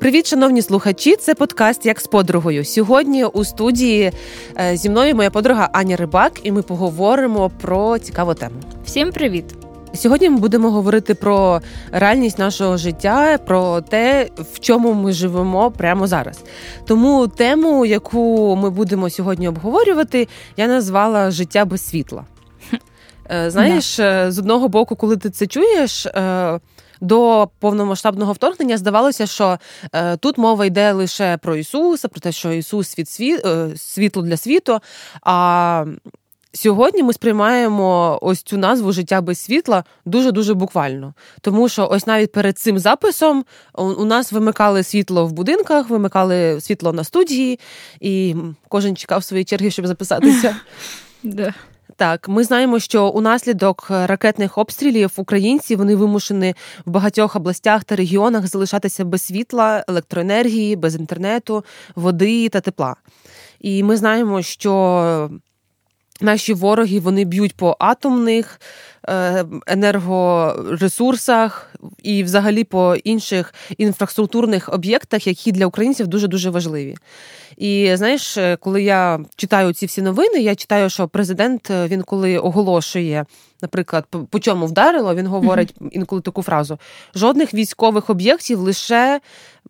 Привіт, шановні слухачі! Це подкаст як з подругою. Сьогодні у студії е, зі мною моя подруга Аня Рибак, і ми поговоримо про цікаву тему. Всім привіт! Сьогодні ми будемо говорити про реальність нашого життя, про те, в чому ми живемо прямо зараз. Тому тему, яку ми будемо сьогодні обговорювати, я назвала Життя без світла. Е, знаєш, е, з одного боку, коли ти це чуєш до повномасштабного вторгнення здавалося, що е, тут мова йде лише про Ісуса, про те, що Ісус світ світ е, світло для світу. А Сьогодні ми сприймаємо ось цю назву життя без світла дуже дуже буквально. Тому що ось навіть перед цим записом у нас вимикали світло в будинках, вимикали світло на студії, і кожен чекав своєї черги, щоб записатися. Так, ми знаємо, що унаслідок ракетних обстрілів українці вони вимушені в багатьох областях та регіонах залишатися без світла, електроенергії, без інтернету, води та тепла. І ми знаємо, що Наші вороги вони б'ють по атомних е, енергоресурсах і, взагалі, по інших інфраструктурних об'єктах, які для українців дуже дуже важливі. І знаєш, е, коли я читаю ці всі новини, я читаю, що президент е, він коли оголошує, наприклад, по чому вдарило, він говорить інколи таку фразу: жодних військових об'єктів лише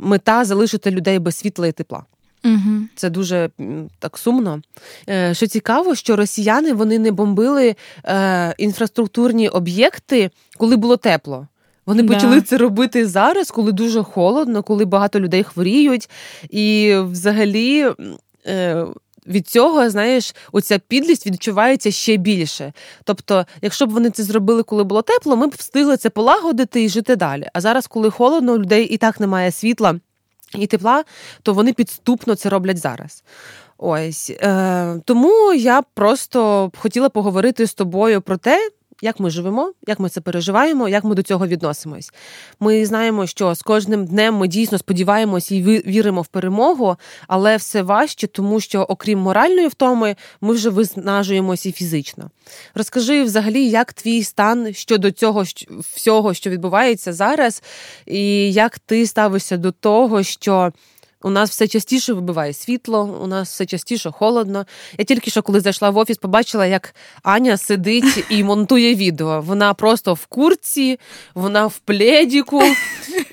мета залишити людей без світла і тепла. Угу. Це дуже так сумно. Е, що цікаво, що росіяни вони не бомбили е, інфраструктурні об'єкти, коли було тепло. Вони да. почали це робити зараз, коли дуже холодно, коли багато людей хворіють. І взагалі. Е, від цього, знаєш, оця підлість відчувається ще більше. Тобто, якщо б вони це зробили, коли було тепло, ми б встигли це полагодити і жити далі. А зараз, коли холодно, у людей і так немає світла і тепла, то вони підступно це роблять зараз. Ось е, тому я просто хотіла поговорити з тобою про те, як ми живемо, як ми це переживаємо, як ми до цього відносимось. Ми знаємо, що з кожним днем ми дійсно сподіваємось і віримо в перемогу, але все важче, тому що, окрім моральної втоми, ми вже виснажуємося і фізично. Розкажи взагалі, як твій стан щодо цього всього, що відбувається зараз, і як ти ставишся до того, що. У нас все частіше вибиває світло, у нас все частіше холодно. Я тільки що, коли зайшла в офіс, побачила, як Аня сидить і монтує відео. Вона просто в курці, вона в пледіку,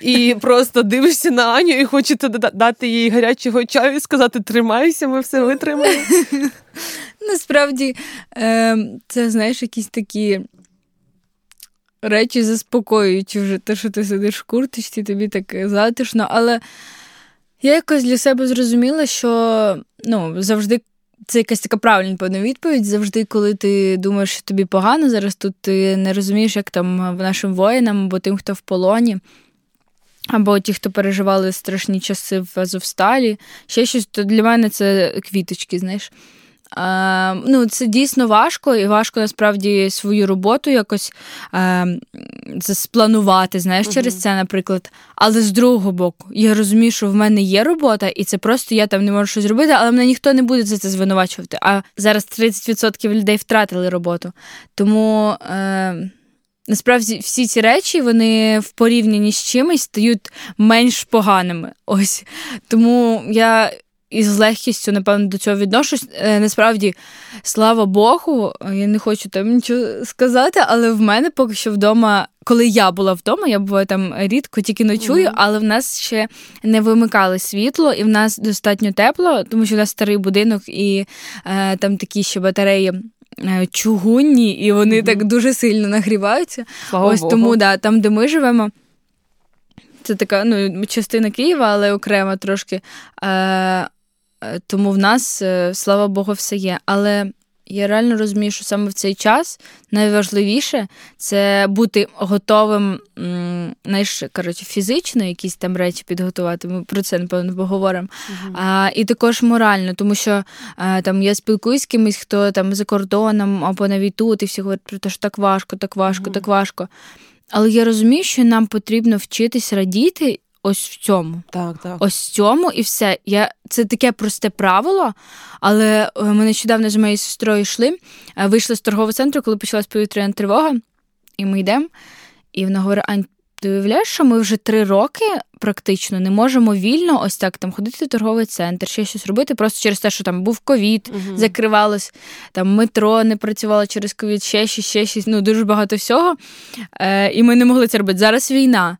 і просто дивишся на Аню і хочете дати їй гарячого чаю і сказати: тримайся, ми все витримаємо. Насправді, ем, це знаєш, якісь такі. Речі заспокоюючи вже те, що ти сидиш в курточці, тобі так затишно, але я якось для себе зрозуміла, що ну, завжди це якась така правильна певна відповідь. Завжди, коли ти думаєш, що тобі погано, зараз тут ти не розумієш, як там нашим воїнам або тим, хто в полоні. Або ті, хто переживали страшні часи в Азовсталі, ще щось, то для мене це квіточки, знаєш. Е, ну, Це дійсно важко, і важко насправді свою роботу якось е, спланувати, знаєш, через це, наприклад. Але з другого боку, я розумію, що в мене є робота, і це просто я там не можу щось зробити, але мене ніхто не буде за це звинувачувати. А зараз 30% людей втратили роботу. Тому. Е, Насправді всі ці речі вони в порівнянні з чимось стають менш поганими. Ось тому я і з легкістю, напевно, до цього відношусь. Е, насправді, слава Богу, я не хочу там нічого сказати, але в мене поки що вдома, коли я була вдома, я буваю там рідко, тільки ночую, mm-hmm. але в нас ще не вимикали світло, і в нас достатньо тепло, тому що в нас старий будинок і е, там такі ще батареї. Е, чугунні, і вони mm-hmm. так дуже сильно нагріваються. Слава Ось Богу. тому, да, там, де ми живемо, це така ну, частина Києва, але окремо трошки. Е, тому в нас, е, слава Богу, все є. Але я реально розумію, що саме в цей час найважливіше це бути готовим, знаєш, коротше, фізично якісь там речі підготувати. Ми про це напевно поговоримо. uh А, І також морально, тому що а, там я спілкуюсь з кимось, хто там за кордоном або навіть тут, і всі говорять про те, що так важко, так важко, uh так важко. Але я розумію, що нам потрібно вчитись радіти ось в цьому. Так, так. Ось в цьому і все. Я, Це таке просте правило, але е, ми нещодавно з моєю сестрою йшли, е, вийшли з торгового центру, коли почалась повітряна тривога, і ми йдемо. І вона говорить: Ань, Ти уявляєш, що ми вже три роки практично не можемо вільно ось так там ходити в торговий центр, ще щось робити, просто через те, що там був ковід, uh закривалось, там метро не працювало через ковід, ще щось, ще щось, ну дуже багато всього. Е, І ми не могли це робити. Зараз війна.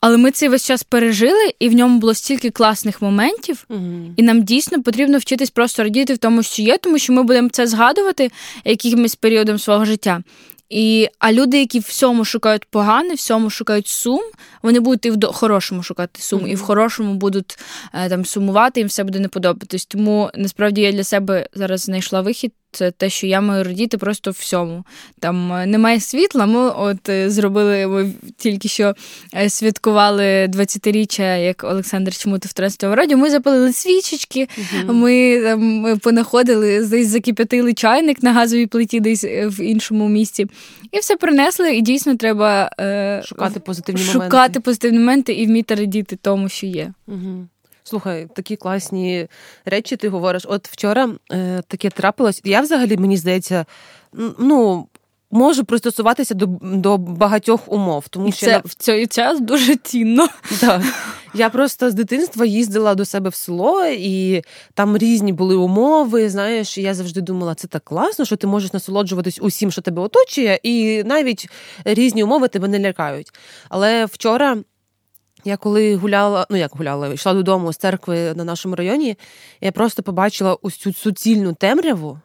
Але ми цей весь час пережили, і в ньому було стільки класних моментів, uh і нам дійсно потрібно вчитись просто радіти в тому, що є, тому що ми будемо це згадувати якимось періодом свого життя. І, А люди, які всьому шукають погане, всьому шукають сум, вони будуть і в хорошому шукати сум, mm-hmm. і в хорошому будуть е, там сумувати, їм все буде не подобатись. Тому насправді я для себе зараз знайшла вихід це те, що я маю радіти просто всьому. Там е, немає світла. Ми от е, зробили, ми тільки що е, святкували 20-річчя, як Олександр Чмутов в 13 раді. Ми запалили свічечки, угу. ми там понаходили, десь закип'ятили чайник на газовій плиті, десь в іншому місці. І все принесли, і дійсно треба шукати позитивні шукати моменти. позитивні моменти і вміти радіти тому, що є. Угу. Слухай, такі класні речі ти говориш. От вчора е, таке трапилось. Я взагалі, мені здається, ну. Можу пристосуватися до до багатьох умов, тому і що це я... в цей час дуже цінно. Так. Я просто з дитинства їздила до себе в село, і там різні були умови. Знаєш, я завжди думала, це так класно, що ти можеш насолоджуватись усім, що тебе оточує, і навіть різні умови тебе не лякають. Але вчора я коли гуляла, ну як гуляла, йшла додому з церкви на нашому районі, я просто побачила ось цю суцільну темряву.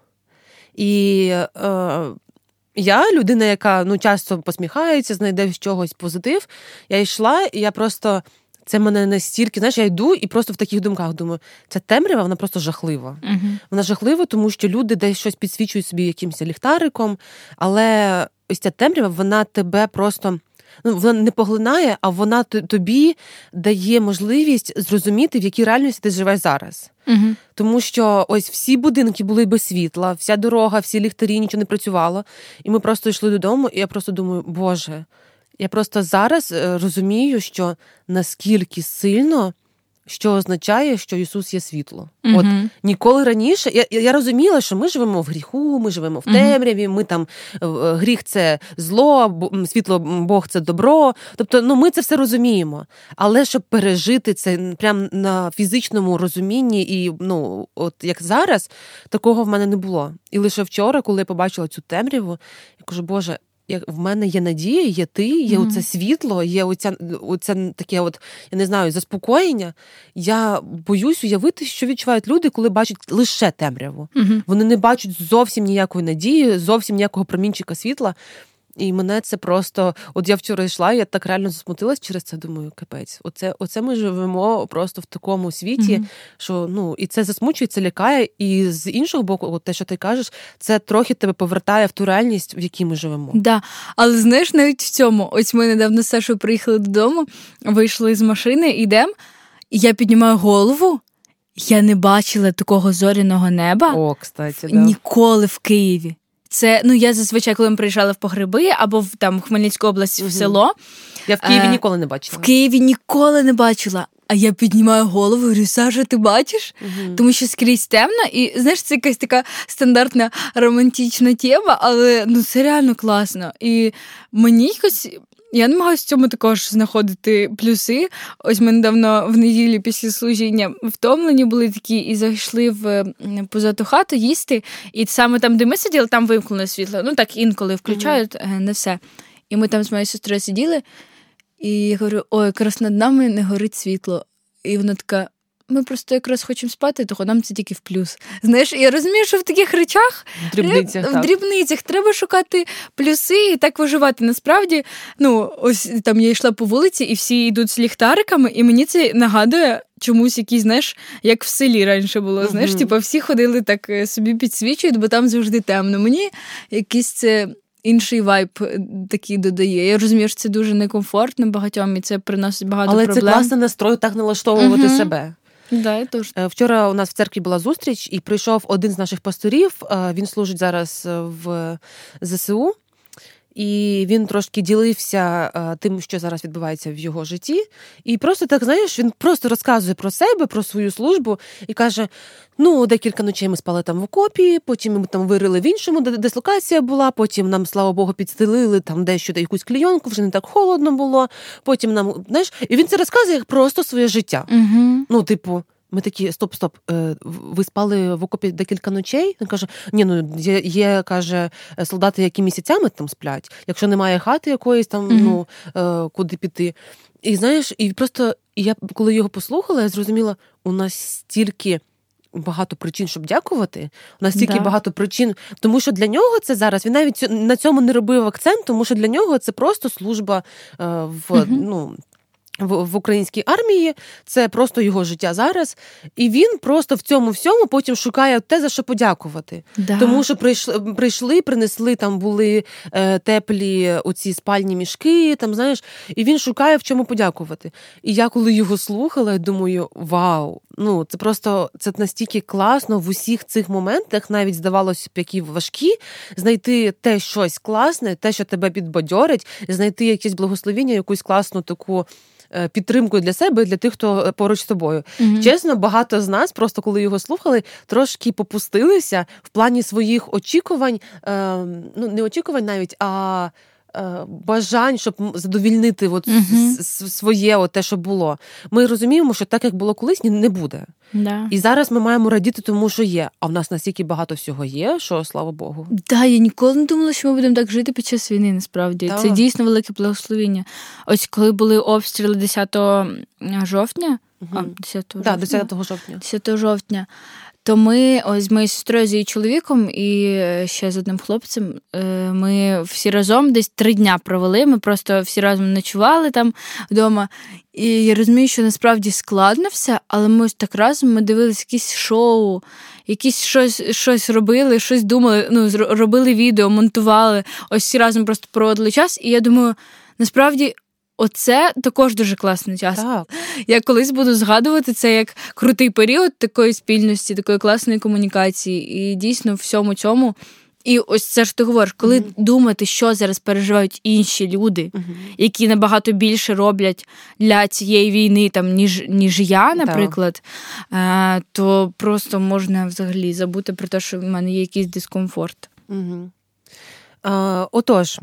І е, я, людина, яка ну, часто посміхається, знайде з чогось позитив. Я йшла, і я просто. Це мене настільки, знаєш, я йду і просто в таких думках думаю, ця темрява, вона просто жахлива. Uh-huh. Вона жахлива, тому що люди десь щось підсвічують собі якимось ліхтариком, але ось ця темрява, вона тебе просто ну вона не поглинає, а вона тобі дає можливість зрозуміти, в якій реальності ти живеш зараз. Угу. Тому що ось всі будинки були без світла, вся дорога, всі ліхтарі, нічого не працювало. І ми просто йшли додому, і я просто думаю, Боже, я просто зараз е, розумію, що наскільки сильно що означає, що Ісус є світло. uh От ніколи раніше я я розуміла, що ми живемо в гріху, ми живемо в темряві. Ми там е, гріх це зло, світло Бог це добро. Тобто, ну ми це все розуміємо. Але щоб пережити це прямо на фізичному розумінні, і ну, от як зараз, такого в мене не було. І лише вчора, коли я побачила цю темряву, я кажу, Боже в мене є надія, є ти, є mm-hmm. оце світло, є оця, оце таке, от я не знаю, заспокоєння. Я боюсь уявити, що відчувають люди, коли бачать лише темряву. Mm-hmm. Вони не бачать зовсім ніякої надії, зовсім ніякого промінчика світла. І мене це просто, от я вчора йшла, я так реально засмутилась через це. Думаю, капець, оце оце ми живемо просто в такому світі, mm-hmm. що ну і це засмучує, це лякає. І з іншого боку, от те, що ти кажеш, це трохи тебе повертає в ту реальність, в якій ми живемо. Да, але знаєш, навіть в цьому, ось ми недавно з Сашою приїхали додому, вийшли з машини, йдемо, і я піднімаю голову. Я не бачила такого зоряного неба О, кстати, да. ніколи в Києві. Це ну я зазвичай, коли ми приїжджали в погреби або в там Хмельницьку область в село. Я в Києві е, ніколи не бачила. В Києві ніколи не бачила. А я піднімаю голову і говорю, Саша, ти бачиш? uh Тому що скрізь темно, і знаєш, це якась така стандартна романтична тема, але ну це реально класно. І мені якось я намагаюся в цьому також знаходити плюси. Ось ми недавно в неділю після служіння втомлені були такі і зайшли в позату хату їсти. І саме там, де ми сиділи, там вимкнули світло. Ну так інколи включають mm-hmm. не все. І ми там з моєю сестрою сиділи, і я говорю: ой, якраз над нами не горить світло. І вона така: ми просто якраз хочемо спати, то нам це тільки в плюс. Знаєш, я розумію, що в таких речах в дрібницях, в так. дрібницях треба шукати плюси і так виживати. Насправді, ну ось там я йшла по вулиці, і всі йдуть з ліхтариками, і мені це нагадує. Чомусь якийсь, знаєш, як в селі раніше було. Uh-huh. Знаєш, типу, всі ходили так е, собі підсвічують, бо там завжди темно. Мені якийсь це інший вайб е, такий додає. Я розумію, що це дуже некомфортно багатьом, і це приносить багато Але проблем. Але це класний настрой так налаштовувати uh-huh. себе. Да, я теж. Е, вчора у нас в церкві була зустріч, і прийшов один з наших пасторів. Е, він служить зараз в ЗСУ. І він трошки ділився е, тим, що зараз відбувається в його житті. І просто так знаєш, він просто розказує про себе, про свою службу і каже: ну, декілька ночей ми спали там в окопі, потім ми там вирили в іншому, де дислокація була. Потім нам, слава Богу, підстелили там дещо якусь клійонку, вже не так холодно було. Потім нам знаєш, і він це розказує як просто своє життя. Угу. Ну, типу. Ми такі, стоп, стоп, е, ви спали в окопі декілька ночей. Він каже: ні, ну є, є, каже, солдати, які місяцями там сплять, якщо немає хати якоїсь там, mm-hmm. ну куди піти. І знаєш, і просто я коли його послухала, я зрозуміла, у нас стільки. Багато причин, щоб дякувати. У нас стільки да. багато причин, тому що для нього це зараз він навіть на цьому не робив акцент, тому що для нього це просто служба е, в uh ну в, в українській армії, це просто його життя зараз. І він просто в цьому всьому потім шукає те, за що подякувати. Да. Тому що прийшли, прийшли, принесли там були е, теплі оці спальні мішки, там знаєш, і він шукає в чому подякувати. І я коли його слухала, я думаю, вау! Ну це просто це настільки класно в усіх цих моментах, навіть здавалося б, які важкі, знайти те щось класне, те, що тебе підбадьорить, знайти якесь благословіння, якусь класну таку. Е, підтримкою для себе і для тих, хто е, поруч з тобою. mm Чесно, багато з нас, просто коли його слухали, трошки попустилися в плані своїх очікувань, е, ну не очікувань навіть, а бажань, щоб задовільнити от uh-huh. своє от те, що було. Ми розуміємо, що так як було колись, не буде. Да. І зараз ми маємо радіти, тому що є. А в нас настільки багато всього є, що слава Богу. Да, я ніколи не думала, що ми будемо так жити під час війни. Насправді да. це дійсно велике благословіння. Ось коли були обстріли 10 жовтня, а 10 жовтня, да, 10 жовтня. 10 жовтня. То ми ось з моєю сестрою з її чоловіком і ще з одним хлопцем. Е, ми всі разом десь три дня провели. Ми просто всі разом ночували там вдома. І я розумію, що насправді складно все, але ми ось так разом ми дивилися якісь шоу, якісь щось щось робили, щось думали. Ну, робили відео, монтували. Ось всі разом просто проводили час. І я думаю, насправді Оце також дуже класний час. Так. Я колись буду згадувати це як крутий період такої спільності, такої класної комунікації. І дійсно всьому цьому. І ось це ж ти говориш, коли mm-hmm. думати, що зараз переживають інші люди, mm-hmm. які набагато більше роблять для цієї війни, там ніж ніж я, наприклад, е, то просто можна взагалі забути про те, що в мене є якийсь дискомфорт. Mm-hmm. А, Отож,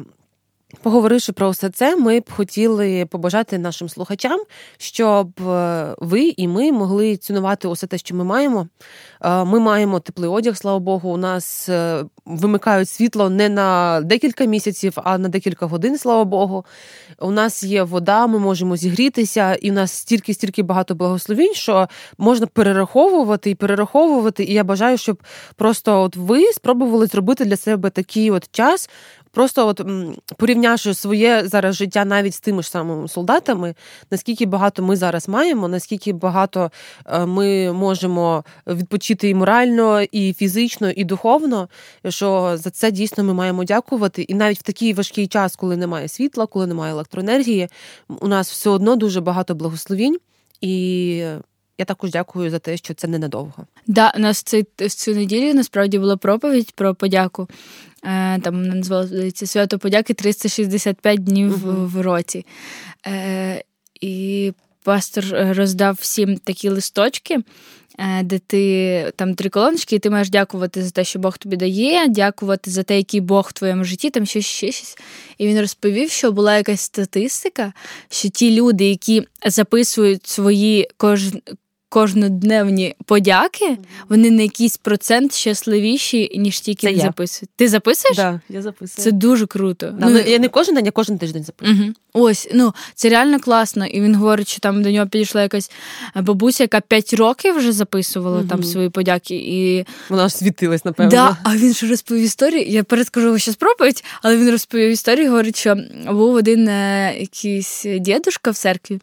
Поговоривши про все це, ми б хотіли побажати нашим слухачам, щоб е, ви і ми могли цінувати усе те, що ми маємо. Е, ми маємо теплий одяг, слава Богу. У нас е, вимикають світло не на декілька місяців, а на декілька годин, слава Богу. У нас є вода, ми можемо зігрітися, і у нас стільки, стільки багато благословінь, що можна перераховувати і перераховувати. І я бажаю, щоб просто от ви спробували зробити для себе такий от час. Просто от порівнявши своє зараз життя навіть з тими ж самими солдатами, наскільки багато ми зараз маємо, наскільки багато е, ми можемо відпочити і морально, і фізично, і духовно, що за це дійсно ми маємо дякувати. І навіть в такий важкий час, коли немає світла, коли немає електроенергії, у нас все одно дуже багато благословінь і. Я також дякую за те, що це ненадовго. Да, у нас цей цю неділю насправді була проповідь про подяку. Е, там називалося свято подяки 365 днів uh-huh. в році. Е, І пастор роздав всім такі листочки. Е, де ти там три колоночки, і ти маєш дякувати за те, що Бог тобі дає, дякувати за те, який Бог в твоєму житті, там щось ще щось. І він розповів, що була якась статистика, що ті люди, які записують свої кож кожнодневні подяки, вони на якийсь процент щасливіші, ніж ті, які не записують. Ти записуєш? Так, да, я записую. Це дуже круто. Да, ну, Я не кожен день, я кожен тиждень записую. Угу. Ось, ну це реально класно. І він говорить, що там до нього підійшла якась бабуся, яка 5 років вже записувала угу. там свої подяки. І вона ж світилась, напевно. Да, А він ж розповів історію. Я перескажу що проповідь, але він розповів історію. Говорить, що був один е, якийсь дідушка в церкві,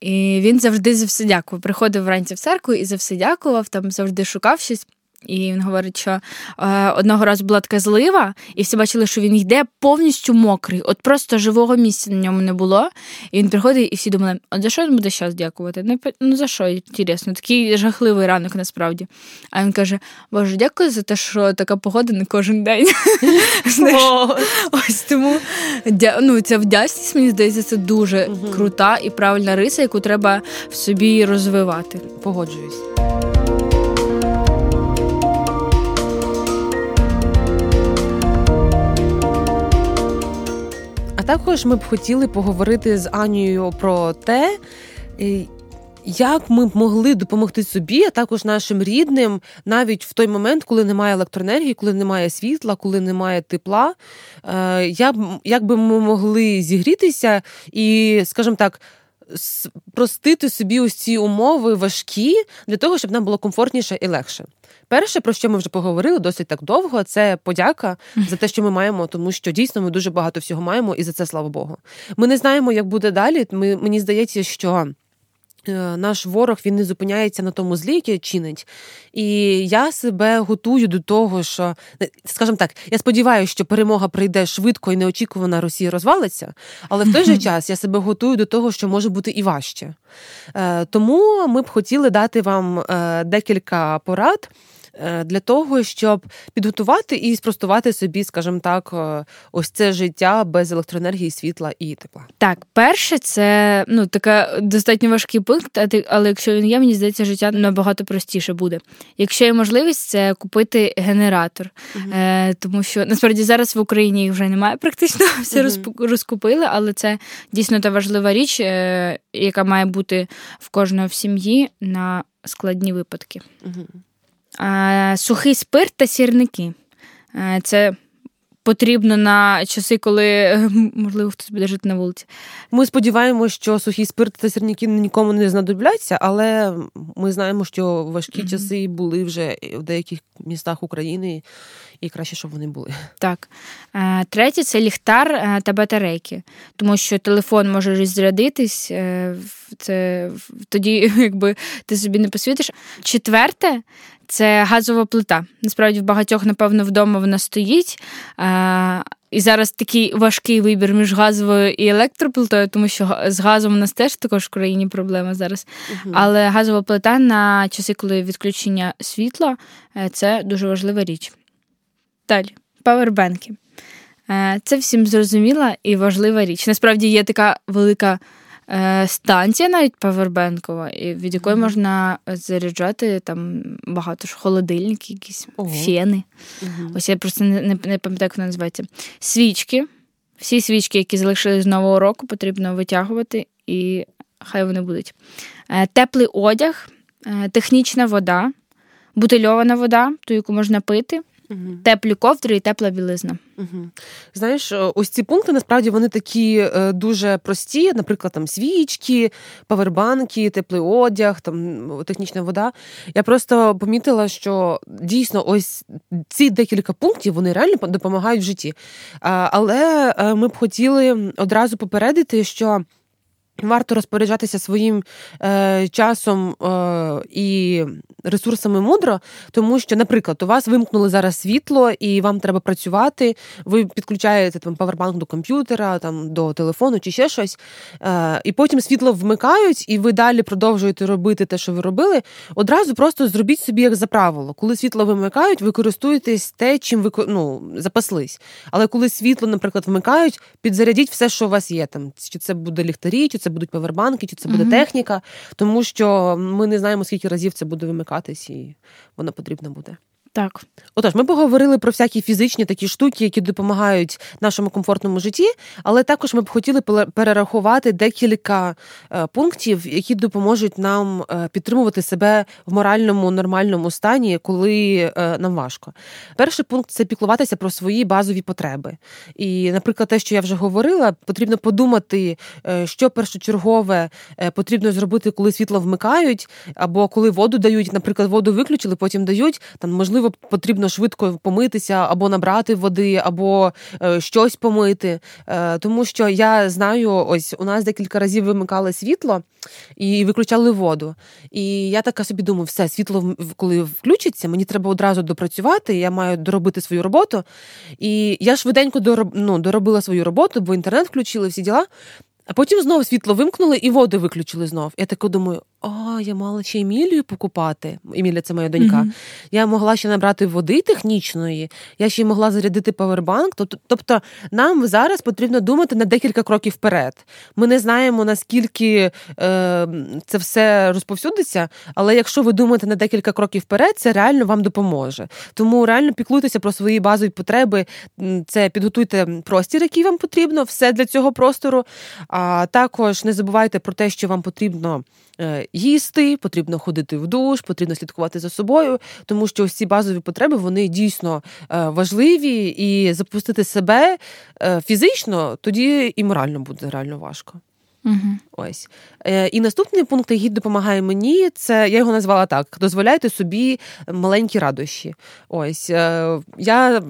і він завжди за все дякував. Приходив вранці в церкву і за все дякував, там завжди шукав щось. І він говорить, що е, одного разу була така злива, і всі бачили, що він йде повністю мокрий. От просто живого місця на ньому не було. І він приходить, і всі думали, от за що він буде зараз дякувати? Ну, ну за що? Інтересно, такий жахливий ранок насправді. А він каже: Боже, дякую за те, що така погода не кожен день. Ось тому ну, ця вдячність, мені здається, це дуже крута і правильна риса, яку треба в собі розвивати. Погоджуюсь. Також ми б хотіли поговорити з Анією про те, як ми б могли допомогти собі, а також нашим рідним, навіть в той момент, коли немає електроенергії, коли немає світла, коли немає тепла, е, як би ми могли зігрітися і, скажімо так, простити собі ось ці умови важкі для того, щоб нам було комфортніше і легше. Перше, про що ми вже поговорили досить так довго, це подяка за те, що ми маємо, тому що дійсно ми дуже багато всього маємо, і за це слава Богу. Ми не знаємо, як буде далі. Ми, Мені здається, що. Е, наш ворог він не зупиняється на тому злі, яке чинить. І я себе готую до того, що скажімо так, я сподіваюся, що перемога прийде швидко і неочікувана Росія розвалиться, але в той же час я себе готую до того, що може бути і важче. Е, тому ми б хотіли дати вам е, декілька порад. Е, для того, щоб підготувати і спростувати собі, скажімо так, е, ось це життя без електроенергії, світла і тепла. Так, перше, це ну така достатньо важкий пункт, але якщо він є, мені здається, життя набагато простіше буде. Якщо є можливість, це купити генератор, е, тому що насправді зараз в Україні їх вже немає, практично все угу. розкупили, але це дійсно та важлива річ, яка має бути в кожного в сім'ї на складні випадки. Угу. Сухий спирт та сірники. Це потрібно на часи, коли можливо хтось буде жити на вулиці. Ми сподіваємося, що сухий спирт та сірники нікому не знадобляться, але ми знаємо, що важкі mm-hmm. часи були вже в деяких містах України, і краще, щоб вони були. Так. Третє це ліхтар та батарейки, тому що телефон може розрядитись, е, це тоді, якби ти собі не посвітиш. Четверте це газова плита. Насправді, в багатьох, напевно, вдома вона стоїть. А, І зараз такий важкий вибір між газовою і електроплитою, тому що з газом у нас теж також в країні проблема зараз. Угу. Але газова плита на часи, коли відключення світла, е, це дуже важлива річ. Далі, павербенки. Е, це всім зрозуміла і важлива річ. Насправді є така велика. Е, станція навіть павербенкова, від якої можна заряджати там багато ж холодильники, якісь oh. фени. Mm-hmm. Ось я просто не, не, пам'ятаю, як вона називається. Свічки. Всі свічки, які залишились з нового року, потрібно витягувати, і хай вони будуть. Е, теплий одяг, технічна вода, бутильована вода, ту, яку можна пити. Угу. Теплі ковдри і тепла білизна. Угу. Знаєш, ось ці пункти насправді вони такі е, дуже прості, наприклад, там свічки, павербанки, теплий одяг, там технічна вода. Я просто помітила, що дійсно ось ці декілька пунктів вони реально допомагають в житті. Але е, ми б хотіли одразу попередити, що. Варто розпоряджатися своїм е, часом е, і ресурсами мудро, тому що, наприклад, у вас вимкнули зараз світло, і вам треба працювати. Ви підключаєте там павербанк до комп'ютера, там до телефону чи ще щось. Е, І потім світло вмикають, і ви далі продовжуєте робити те, що ви робили. Одразу просто зробіть собі як за правило. Коли світло вимикають, ви користуєтесь те, чим ви ну, запаслись. Але коли світло, наприклад, вмикають, підзарядіть все, що у вас є. Там чи це буде ліхтарі, чи це це будуть павербанки, чи це буде mm-hmm. техніка, тому що ми не знаємо, скільки разів це буде вимикатись, і воно потрібно буде. Так, отож, ми поговорили про всякі фізичні такі штуки, які допомагають нашому комфортному житті, але також ми б хотіли перерахувати декілька е, пунктів, які допоможуть нам е, підтримувати себе в моральному нормальному стані, коли е, нам важко. Перший пункт це піклуватися про свої базові потреби. І, наприклад, те, що я вже говорила, потрібно подумати, що першочергове потрібно зробити, коли світло вмикають, або коли воду дають. Наприклад, воду виключили, потім дають там можливо можливо потрібно швидко помитися або набрати води, або е, щось помити. Е, тому що я знаю, ось у нас декілька разів вимикали світло і виключали воду. І я така собі думаю, все, світло коли включиться, мені треба одразу допрацювати, я маю доробити свою роботу. І я швиденько дороб, ну, доробила свою роботу, бо інтернет включили всі діла. А потім знову світло вимкнули і воду виключили знов. Я так думаю, а, я мала ще Емілію покупати. Емілія це моя донька. Mm-hmm. Я могла ще набрати води технічної, я ще могла зарядити павербанк. Тобто, нам зараз потрібно думати на декілька кроків вперед. Ми не знаємо, наскільки е, це все розповсюдиться, але якщо ви думаєте на декілька кроків вперед, це реально вам допоможе. Тому реально піклуйтеся про свої базові потреби. Це підготуйте простір, який вам потрібно, все для цього простору. А також не забувайте про те, що вам потрібно. Е, їсти, потрібно ходити в душ, потрібно слідкувати за собою, тому що ось ці базові потреби вони дійсно е, важливі, і запустити себе е, фізично тоді і морально буде реально важко. Угу. Ось. І наступний пункт, який допомагає мені, це я його назвала так: дозволяйте собі маленькі радощі. Ось я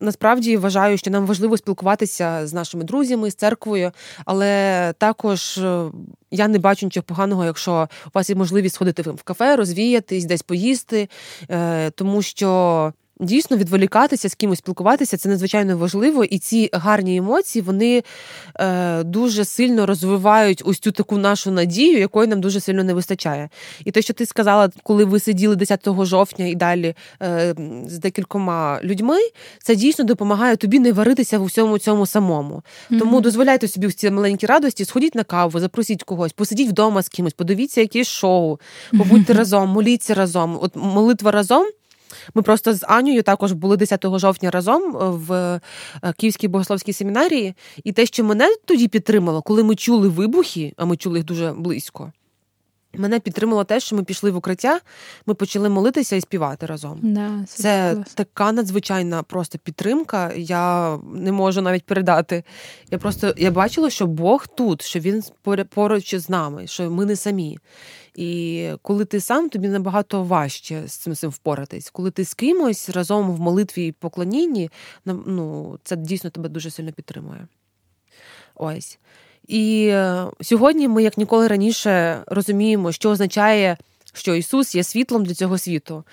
насправді вважаю, що нам важливо спілкуватися з нашими друзями, з церквою, але також е, я не бачу нічого поганого, якщо у вас є можливість сходити в кафе, розвіятись, десь поїсти, е, тому що дійсно відволікатися з кимось спілкуватися це надзвичайно важливо, і ці гарні емоції вони е, дуже сильно розвивають ось цю таку нашу надію, якої нам дуже сильно не вистачає. І те, що ти сказала, коли ви сиділи 10 жовтня і далі е, з декількома людьми, це дійсно допомагає тобі не варитися в усьому цьому самому. Mm-hmm. Тому дозволяйте собі в ці маленькі радості, сходіть на каву, запросіть когось, посидіть вдома з кимось, подивіться якесь шоу, побудьте mm-hmm. разом, моліться разом. От молитва разом. Ми просто з Анією також були 10 жовтня разом е, в е, Київській богословській семінарії, і те, що мене тоді підтримало, коли ми чули вибухи, а ми чули їх дуже близько. Мене підтримало те, що ми пішли в укриття, ми почали молитися і співати разом. Да, це це така надзвичайна просто підтримка. Я не можу навіть передати. Я просто я бачила, що Бог тут, що він поруч з нами, що ми не самі. І коли ти сам, тобі набагато важче з цим цим впоратись. Коли ти з кимось разом в молитві і поклонінні, ну це дійсно тебе дуже сильно підтримує. Ось. І е, сьогодні ми, як ніколи раніше, розуміємо, що означає, що Ісус є світлом для цього світу.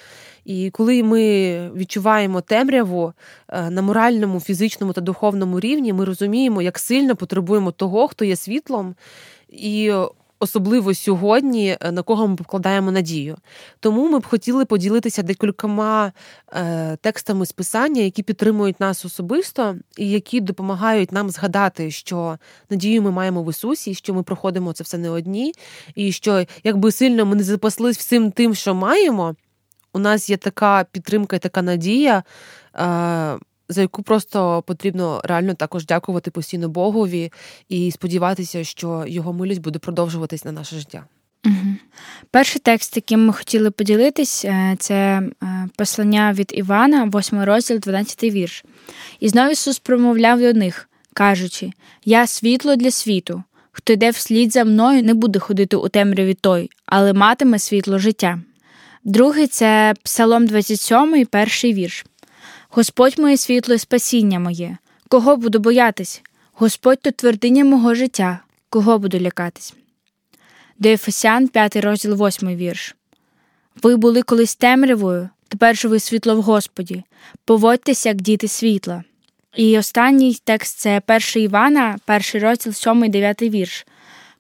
І коли ми відчуваємо темряву е, на моральному, фізичному та духовному рівні, ми розуміємо, як сильно потребуємо того, хто є світлом. І особливо сьогодні, е, на кого ми покладаємо надію. Тому ми б хотіли поділитися декількома е, текстами з писання, які підтримують нас особисто, і які допомагають нам згадати, що надію ми маємо в Ісусі, що ми проходимо це все не одні, і що якби сильно ми не запаслись всім тим, що маємо. У нас є така підтримка і така надія. Е, за яку просто потрібно реально також дякувати постійно Богові і сподіватися, що його милість буде продовжуватись на наше життя. Угу. Перший текст, яким ми хотіли поділитись, е, це е, послання від Івана, 8 розділ, 12 вірш. І знову Ісус промовляв до них, кажучи: Я світло для світу. Хто йде вслід за мною, не буде ходити у темряві той, але матиме світло життя. Другий це Псалом 27, перший вірш. Господь моє світло і спасіння моє, кого буду боятись? Господь то твердиня мого життя, кого буду лякатись. До Ефесян, 5 розділ 8 вірш. Ви були колись темрявою, тепер же ви світло в Господі, поводьтеся, як діти світла. І останній текст це 1 Івана, перший розділ 7, 9 вірш.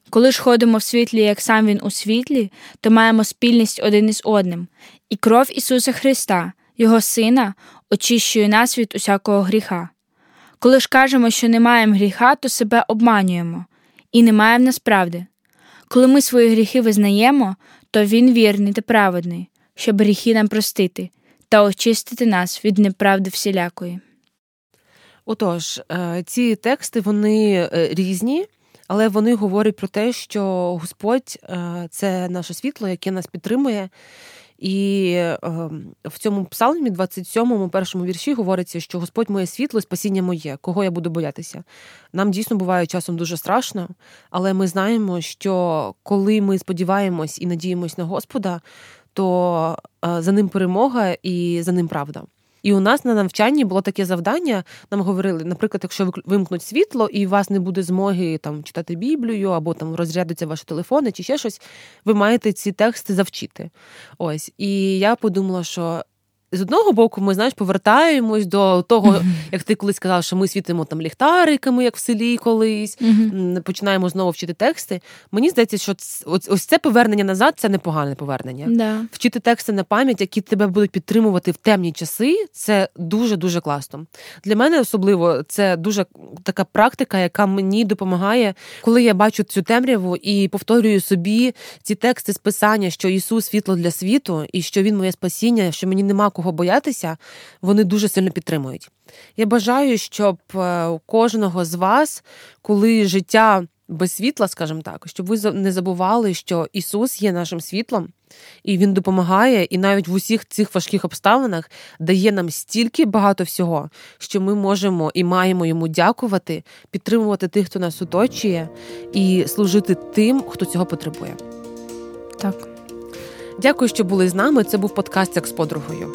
Коли ж ходимо в світлі, як сам він у світлі, то маємо спільність один із одним, і кров Ісуса Христа, Його Сина, очищує нас від усякого гріха. Коли ж кажемо, що не маємо гріха, то себе обманюємо, і не маємо насправди. Коли ми свої гріхи визнаємо, то Він вірний та праведний, щоб гріхи нам простити та очистити нас від неправди всілякої. Отож, е, ці тексти вони е, різні, але вони говорять про те, що Господь е, це наше світло, яке нас підтримує. І е, в цьому псалмі, 27-му першому вірші, говориться, що Господь моє світло, спасіння моє, кого я буду боятися. Нам дійсно буває часом дуже страшно, але ми знаємо, що коли ми сподіваємось і надіємось на Господа, то за ним перемога і за ним правда. І у нас на навчанні було таке завдання. Нам говорили, наприклад, якщо вимкнуть світло і у вас не буде змоги там читати Біблію, або там розрядуться ваші телефони, чи ще щось, ви маєте ці тексти завчити. Ось. І я подумала, що з одного боку, ми знаєш, повертаємось до того, mm-hmm. як ти колись сказав, що ми світимо там ліхтариками, як в селі колись, mm-hmm. починаємо знову вчити тексти. Мені здається, що ось, ось це повернення назад це непогане повернення. Да. Вчити тексти на пам'ять, які тебе будуть підтримувати в темні часи, це дуже дуже класно. Для мене особливо це дуже така практика, яка мені допомагає, коли я бачу цю темряву і повторюю собі ці тексти з писання, що Ісус світло для світу, і що Він моє спасіння, що мені нема кого боятися, вони дуже сильно підтримують. Я бажаю, щоб е, у кожного з вас, коли життя без світла, скажімо так, щоб ви не забували, що Ісус є нашим світлом, і Він допомагає, і навіть в усіх цих важких обставинах дає нам стільки багато всього, що ми можемо і маємо йому дякувати, підтримувати тих, хто нас оточує, і служити тим, хто цього потребує. Так. Дякую, що були з нами. Це був подкаст як з подругою.